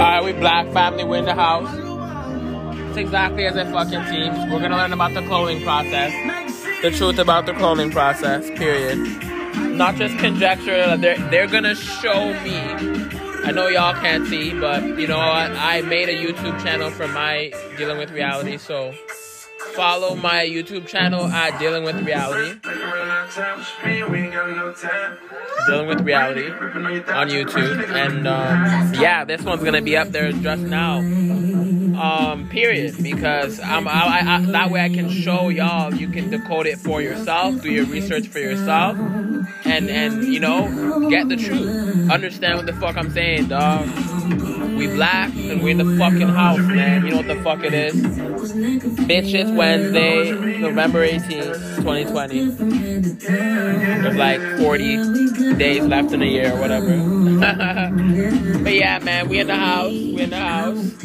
Alright, we black family, we in the house. It's exactly as it fucking seems. We're gonna learn about the cloning process. The truth about the cloning process, period. Not just conjecture, they're, they're gonna show me. I know y'all can't see, but you know, I, I made a YouTube channel for my dealing with reality, so follow my YouTube channel at Dealing with Reality. Dealing with Reality on YouTube. And um, yeah, this one's gonna be up there just now. Um, period. Because I'm, I, I, that way I can show y'all you can decode it for yourself, do your research for yourself, and and you know get the truth. Understand what the fuck I'm saying, dog. We black and we in the fucking house, man. You know what the fuck it is. Bitch, it's Wednesday, November 18th, 2020. There's like 40 days left in the year or whatever. but yeah, man, we in the house. We in the house.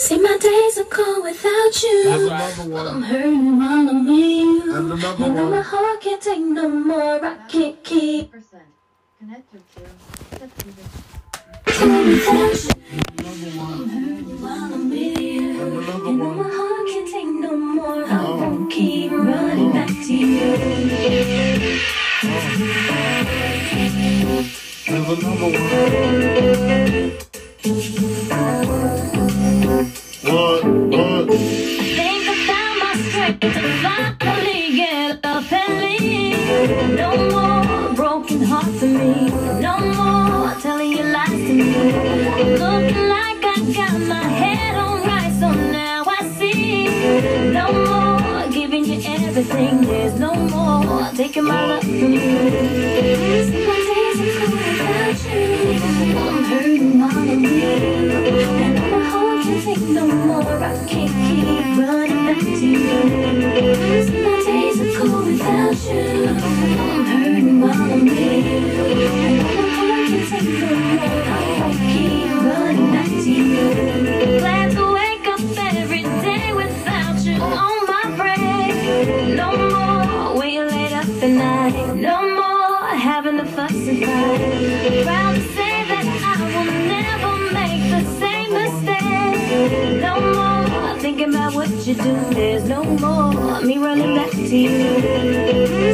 See, my days are cold without you. There's another Well, I'm hurting while I'm with you. And And my heart can't take no more. I can't keep connected to cold without you. Another one. Hurting while I'm with you. And another And now my heart can't take no more. I won't keep running back to you. There's another one. Got my head on right, so now I see. No more giving you everything. There's no more taking my love from you. Days are without you. I'm hurting I'm you. And my heart can't take no more. I can't keep running back to my days are cold without you. No more having the fuss and fight. Proud to say that I will never make the same mistake. No more thinking about what you do. There's no more me running back to you.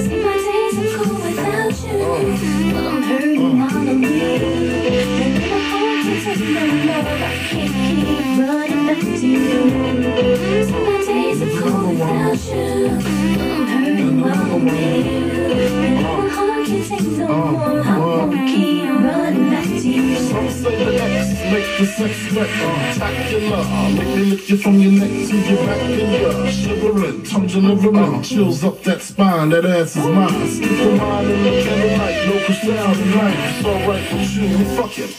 See, my days are cold without you. Well, I'm hurting can't no more. I can't keep running back to you. Keep running back to you. Some say the X make the sex spectacular. Make me lift you from your neck to your back and you're shivering, tongue delivering, chills up that spine. That ass is mine. Stick the mind in the candlelight, local sound and light. It's alright with you, we fucking.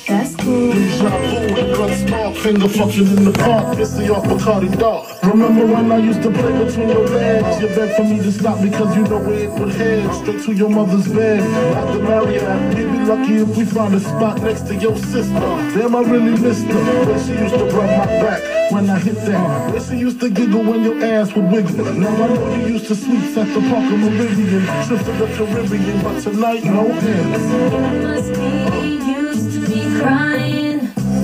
Deja vu, blood spark, finger fucking in the park. Missy off Bacardi Dark. Remember when I used to play between your legs? You begged for me to stop because you know it would head. Straight to your mother's bed. Not the Marriott. We'd be lucky if we found a spot next to your sister. Damn, I really missed her. Where she used to rub my back when I hit that. Where she used to giggle when your ass would wiggle. Now I know you used to sleep at the Parker Meridien. Trips to the Caribbean, but tonight, no damn. must be be crying,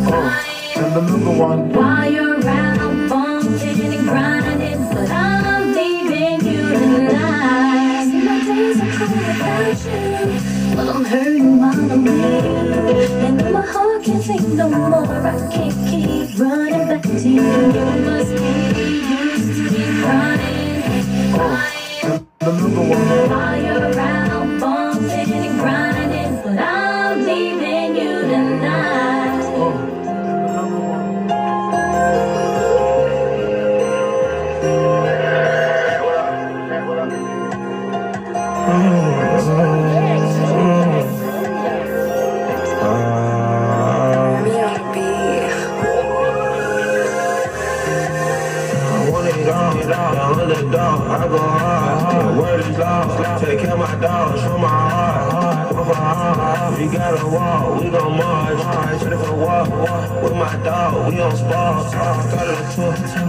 crying. And another one. While you're out bumping and grinding, but I'm leaving you tonight. See, my days are cold without you. Well, I'm hurting while I'm with you. And my heart can't take no more. I can't keep running back to you. You must be used to be crying, crying.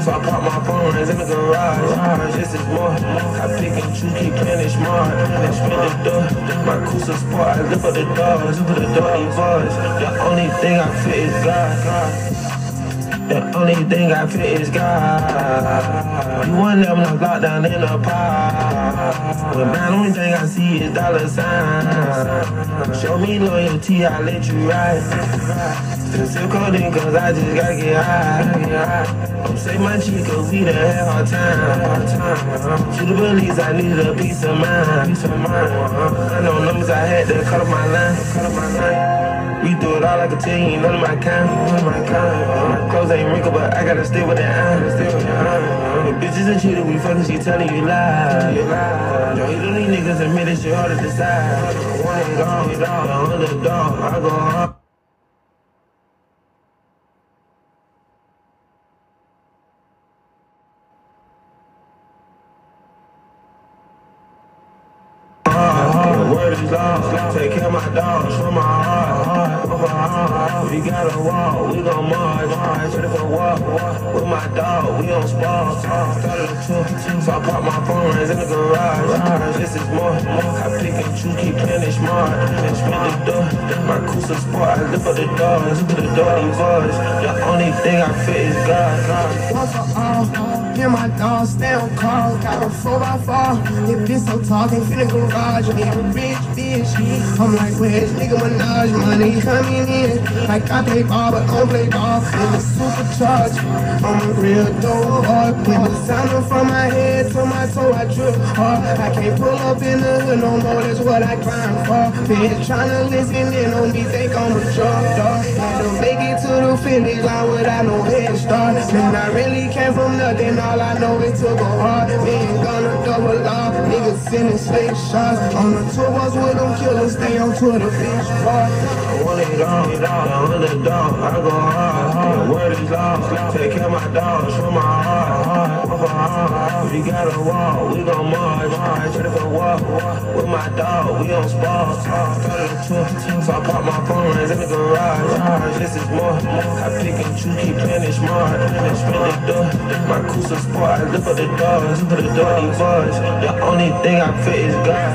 So I pop my phone in the garage. Ah, this is more. I pick and choose, keep playing smart. And spin the door. My Cruiser Sport, I lift up the doors, up the door, buzz. The only thing I fit is God. The only thing I feel is God. You want them to locked down in a pot. But the only thing I see is dollar signs. Show me loyalty, I let you ride. Still still coding cause I just gotta get high. Don't say my chica, we done had hard time. Shoot the police, I needed a piece of mind. Piece of mind. I know numbers, I had to cut off my line. Cut off my line. We do it all like a team, none of my kind, none of my kind. Clothes ain't wrinkled, but I gotta stay with that iron, stay with that iron. The bitches and cheated, we fucking, she telling you lies. You Don't hate on these niggas, admit it's your hard to decide. One it all, it all, underdog, I go hard. A so I pop my phone in the garage. This is more. I pick and choose, keep playing smart. And spin the door. My Cruiser Sport, I lift up the lift up the door, buzz. The only thing I fit is God. God. Hear my dogs stay on call. Got a 4 by 4 If it's so tall, can't fit in garage. Me a rich bitch. I'm like, where's nigga Minaj? Money coming in. Like I play ball, but don't play ball. In supercharged. I'm a real dope. When the sound from my head to my toe, I drip hard. I can't pull up in the hood no more. That's what I grind for. Bitch tryna listen in on me, think I'm a finish line without no head start. Man, I really came from nothing. All I know it took a heart. We ain't gonna double law. Niggas sending slate shots on the tour bus with them killers. Stay on Twitter, bitch. Fuck. I want it all, it all, I'm the dog. I go hard, hard. Word is law. Take care of my dogs from my heart, heart, from my heart. If you gotta walk, we gon' march, march. Ready for walk, walk with my dog. We on spar, started a tour, so I pop my phone in the garage. This is more. I pick and choose, keep playing it smart. Spin the door. My Cruiser Sport, I lift up the doors, up the door, buzz. The only thing I fit is God.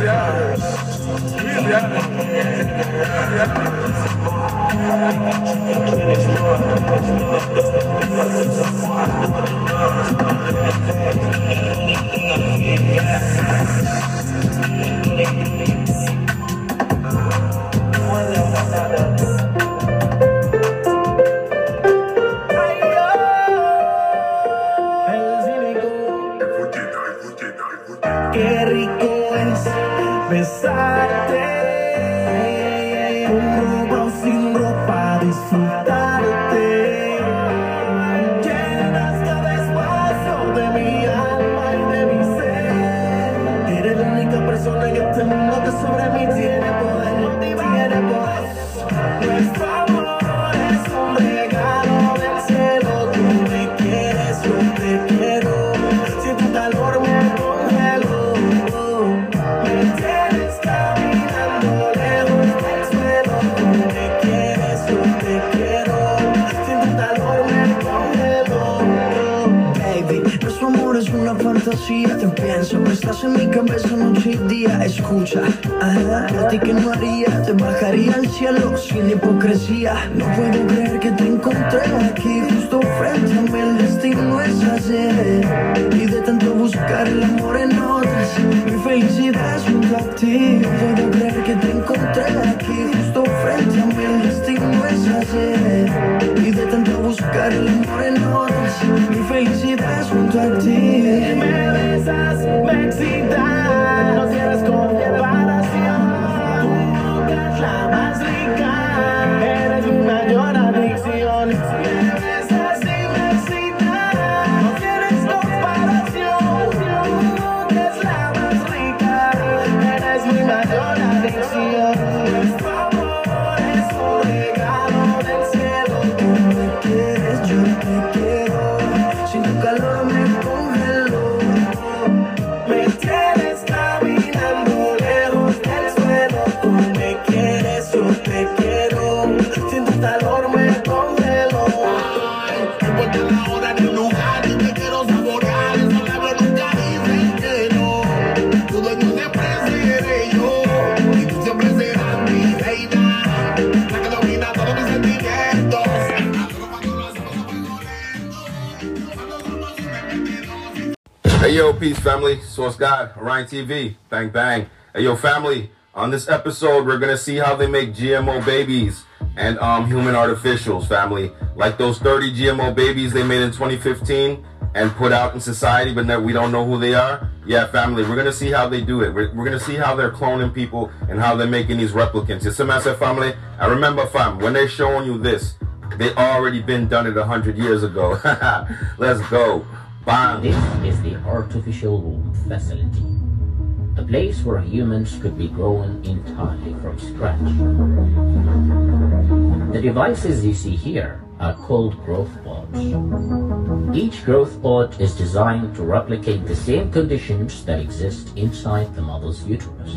Qué ropa, disfrutarte. Nuestro amor es una fantasía. Te pienso, estás en mi cabeza noche y día. Escucha, ajá, por ti que no haría Te bajaría al cielo sin hipocresía. No puedo creer que te encontré aquí Justo frente a mí, el destino es así Y de tanto buscar el amor en otras. Mi felicidad es junto a ti. No puedo creer que te encontré aquí Justo frente a mí, el destino es así Y de tanto buscar el amor en otras Mi felicidad junto a ti. Me besas, me excitas, peace, family. Source God, Orion TV, bang bang. Hey, yo, family. On this episode, we're gonna see how they make GMO babies and um, human artificials, family. Like those 30 GMO babies they made in 2015 and put out in society, but we don't know who they are. Yeah, family, we're gonna see how they do it. We're, we're gonna see how they're cloning people and how they're making these replicants. It's a massive family. I remember, fam, when they're showing you this, they already been done it a hundred years ago. Let's go. This is the artificial womb facility. A place where humans could be grown entirely from scratch. The devices you see here are called growth pods. Each growth pod is designed to replicate the same conditions that exist inside the mother's uterus.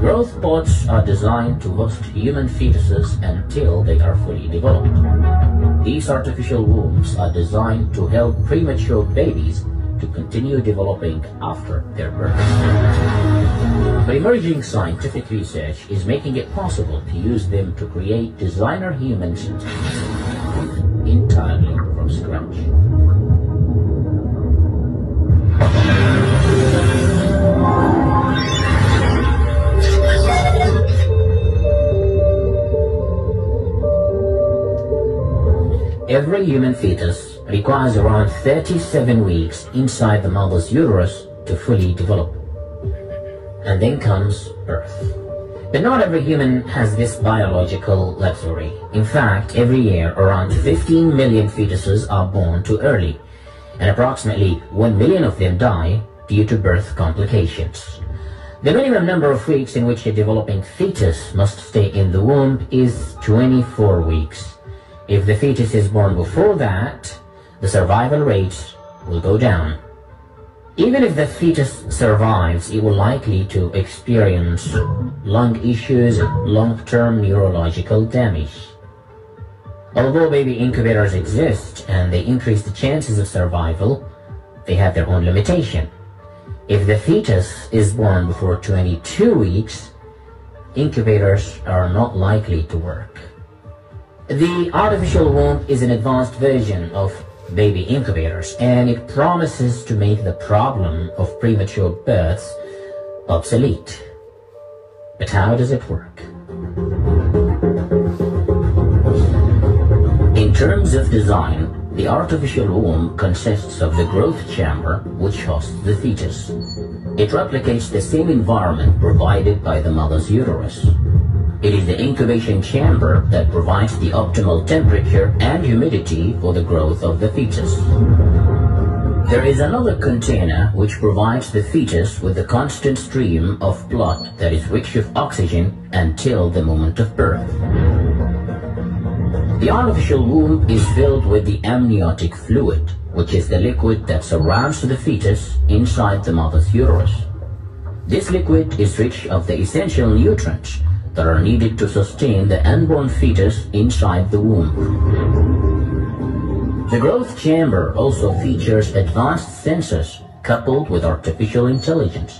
Growth pods are designed to host human fetuses until they are fully developed. These artificial wombs are designed to help premature babies to continue developing after their birth. But emerging scientific research is making it possible to use them to create designer humans entirely from scratch. Every human fetus requires around 37 weeks inside the mother's uterus to fully develop. And then comes birth. But not every human has this biological luxury. In fact, every year around 15 million fetuses are born too early, and approximately 1 million of them die due to birth complications. The minimum number of weeks in which a developing fetus must stay in the womb is 24 weeks. If the fetus is born before that, the survival rate will go down. Even if the fetus survives, it will likely to experience lung issues and long-term neurological damage. Although baby incubators exist and they increase the chances of survival, they have their own limitation. If the fetus is born before 22 weeks, incubators are not likely to work. The artificial womb is an advanced version of baby incubators and it promises to make the problem of premature births obsolete. But how does it work? In terms of design, the artificial womb consists of the growth chamber which hosts the fetus. It replicates the same environment provided by the mother's uterus. It is the incubation chamber that provides the optimal temperature and humidity for the growth of the fetus. There is another container which provides the fetus with a constant stream of blood that is rich of oxygen until the moment of birth. The artificial womb is filled with the amniotic fluid, which is the liquid that surrounds the fetus inside the mother's uterus. This liquid is rich of the essential nutrients that are needed to sustain the unborn fetus inside the womb. The growth chamber also features advanced sensors coupled with artificial intelligence.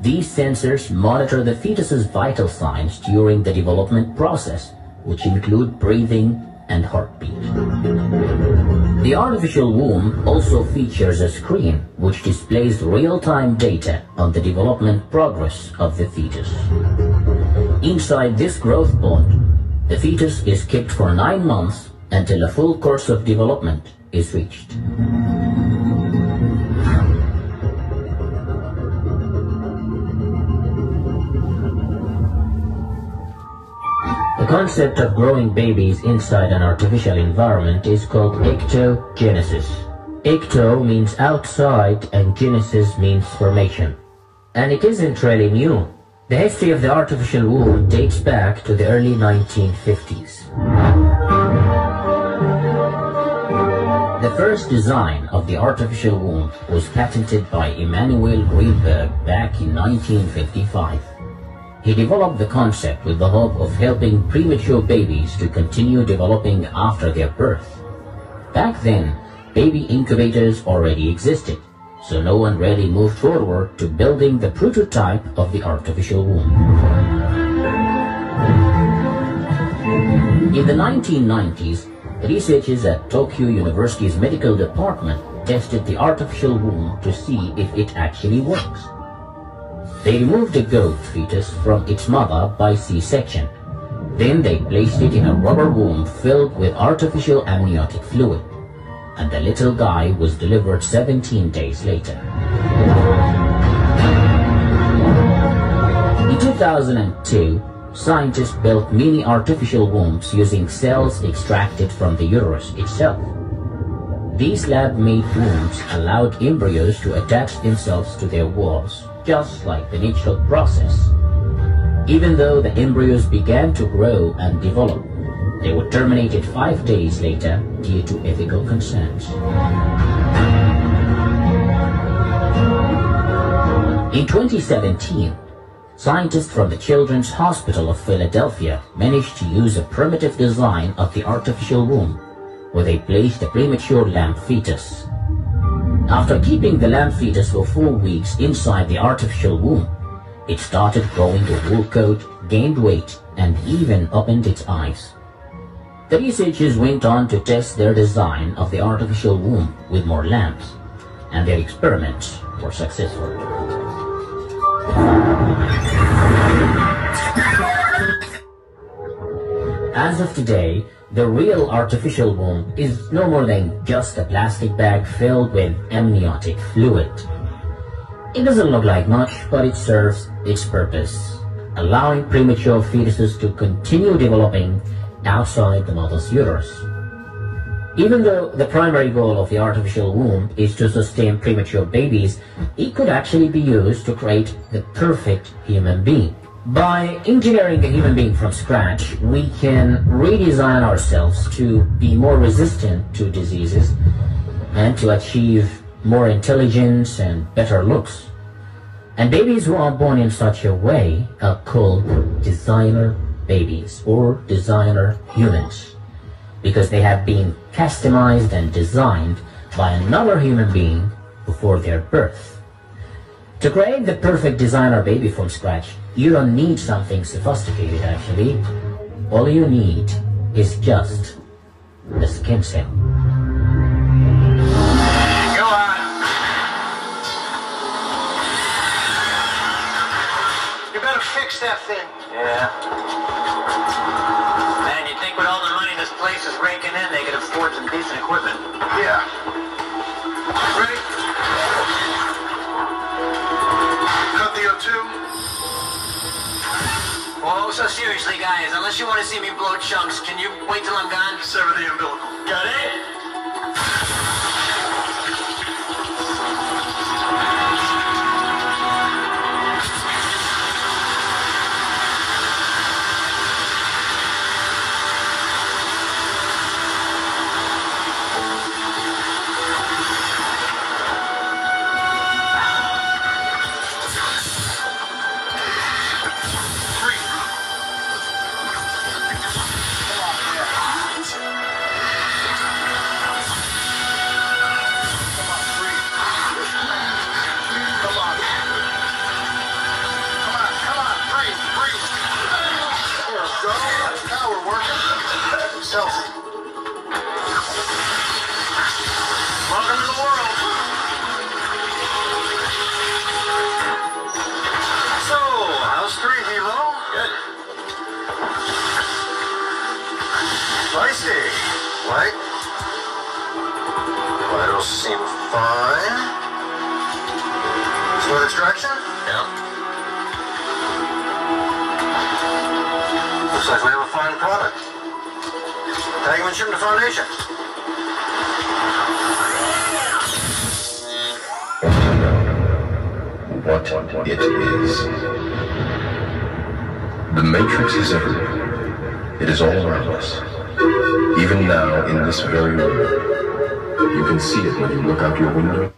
These sensors monitor the fetus's vital signs during the development process, which include breathing and heartbeat. The artificial womb also features a screen which displays real-time data on the development progress of the fetus. Inside this growth pod, the fetus is kept for nine months until a full course of development is reached. The concept of growing babies inside an artificial environment is called ectogenesis. Ecto means outside and genesis means formation. And it isn't really new. The history of the artificial womb dates back to the early 1950s. The first design of the artificial womb was patented by Emanuel Greenberg back in 1955. He developed the concept with the hope of helping premature babies to continue developing after their birth. Back then, baby incubators already existed, so no one really moved forward to building the prototype of the artificial womb. In the 1990s, researchers at Tokyo University's medical department tested the artificial womb to see if it actually works. They removed a goat fetus from its mother by C-section. Then they placed it in a rubber womb filled with artificial amniotic fluid. And the little guy was delivered 17 days later. In 2002, scientists built mini artificial wombs using cells extracted from the uterus itself. These lab-made wombs allowed embryos to attach themselves to their walls, just like the natural process. Even though the embryos began to grow and develop, they were terminated five days later due to ethical concerns. In 2017, scientists from the Children's Hospital of Philadelphia managed to use a primitive design of the artificial womb, where they placed a premature lamb fetus. After keeping the lamb fetus for four weeks inside the artificial womb, it started growing a wool coat, gained weight, and even opened its eyes. The researchers went on to test their design of the artificial womb with more lambs, and their experiments were successful. As of today, the real artificial womb is no more than just a plastic bag filled with amniotic fluid. It doesn't look like much, but it serves its purpose, allowing premature fetuses to continue developing outside the mother's uterus. Even though the primary goal of the artificial womb is to sustain premature babies, it could actually be used to create the perfect human being. By engineering a human being from scratch, we can redesign ourselves to be more resistant to diseases and to achieve more intelligence and better looks. And babies who are born in such a way are called designer babies or designer humans because they have been customized and designed by another human being before their birth. To create the perfect designer baby from scratch, you don't need something sophisticated actually. All you need is just a skin cell. Go on. You better fix that thing. Yeah. Man, you'd think with all the money this place is raking in, they could afford some decent equipment. Yeah. Ready? Cut the O2. Whoa, so seriously, guys, unless you want to see me blow chunks, can you wait till I'm gone? Sever the umbilical. Got it? Fine. Smooth extraction? Yeah. Looks like we have a fine product. Tag him and ship him to Foundation. what it is. The Matrix is everywhere. It is all around us. Even now, in this very room. You can see it when you look out your window.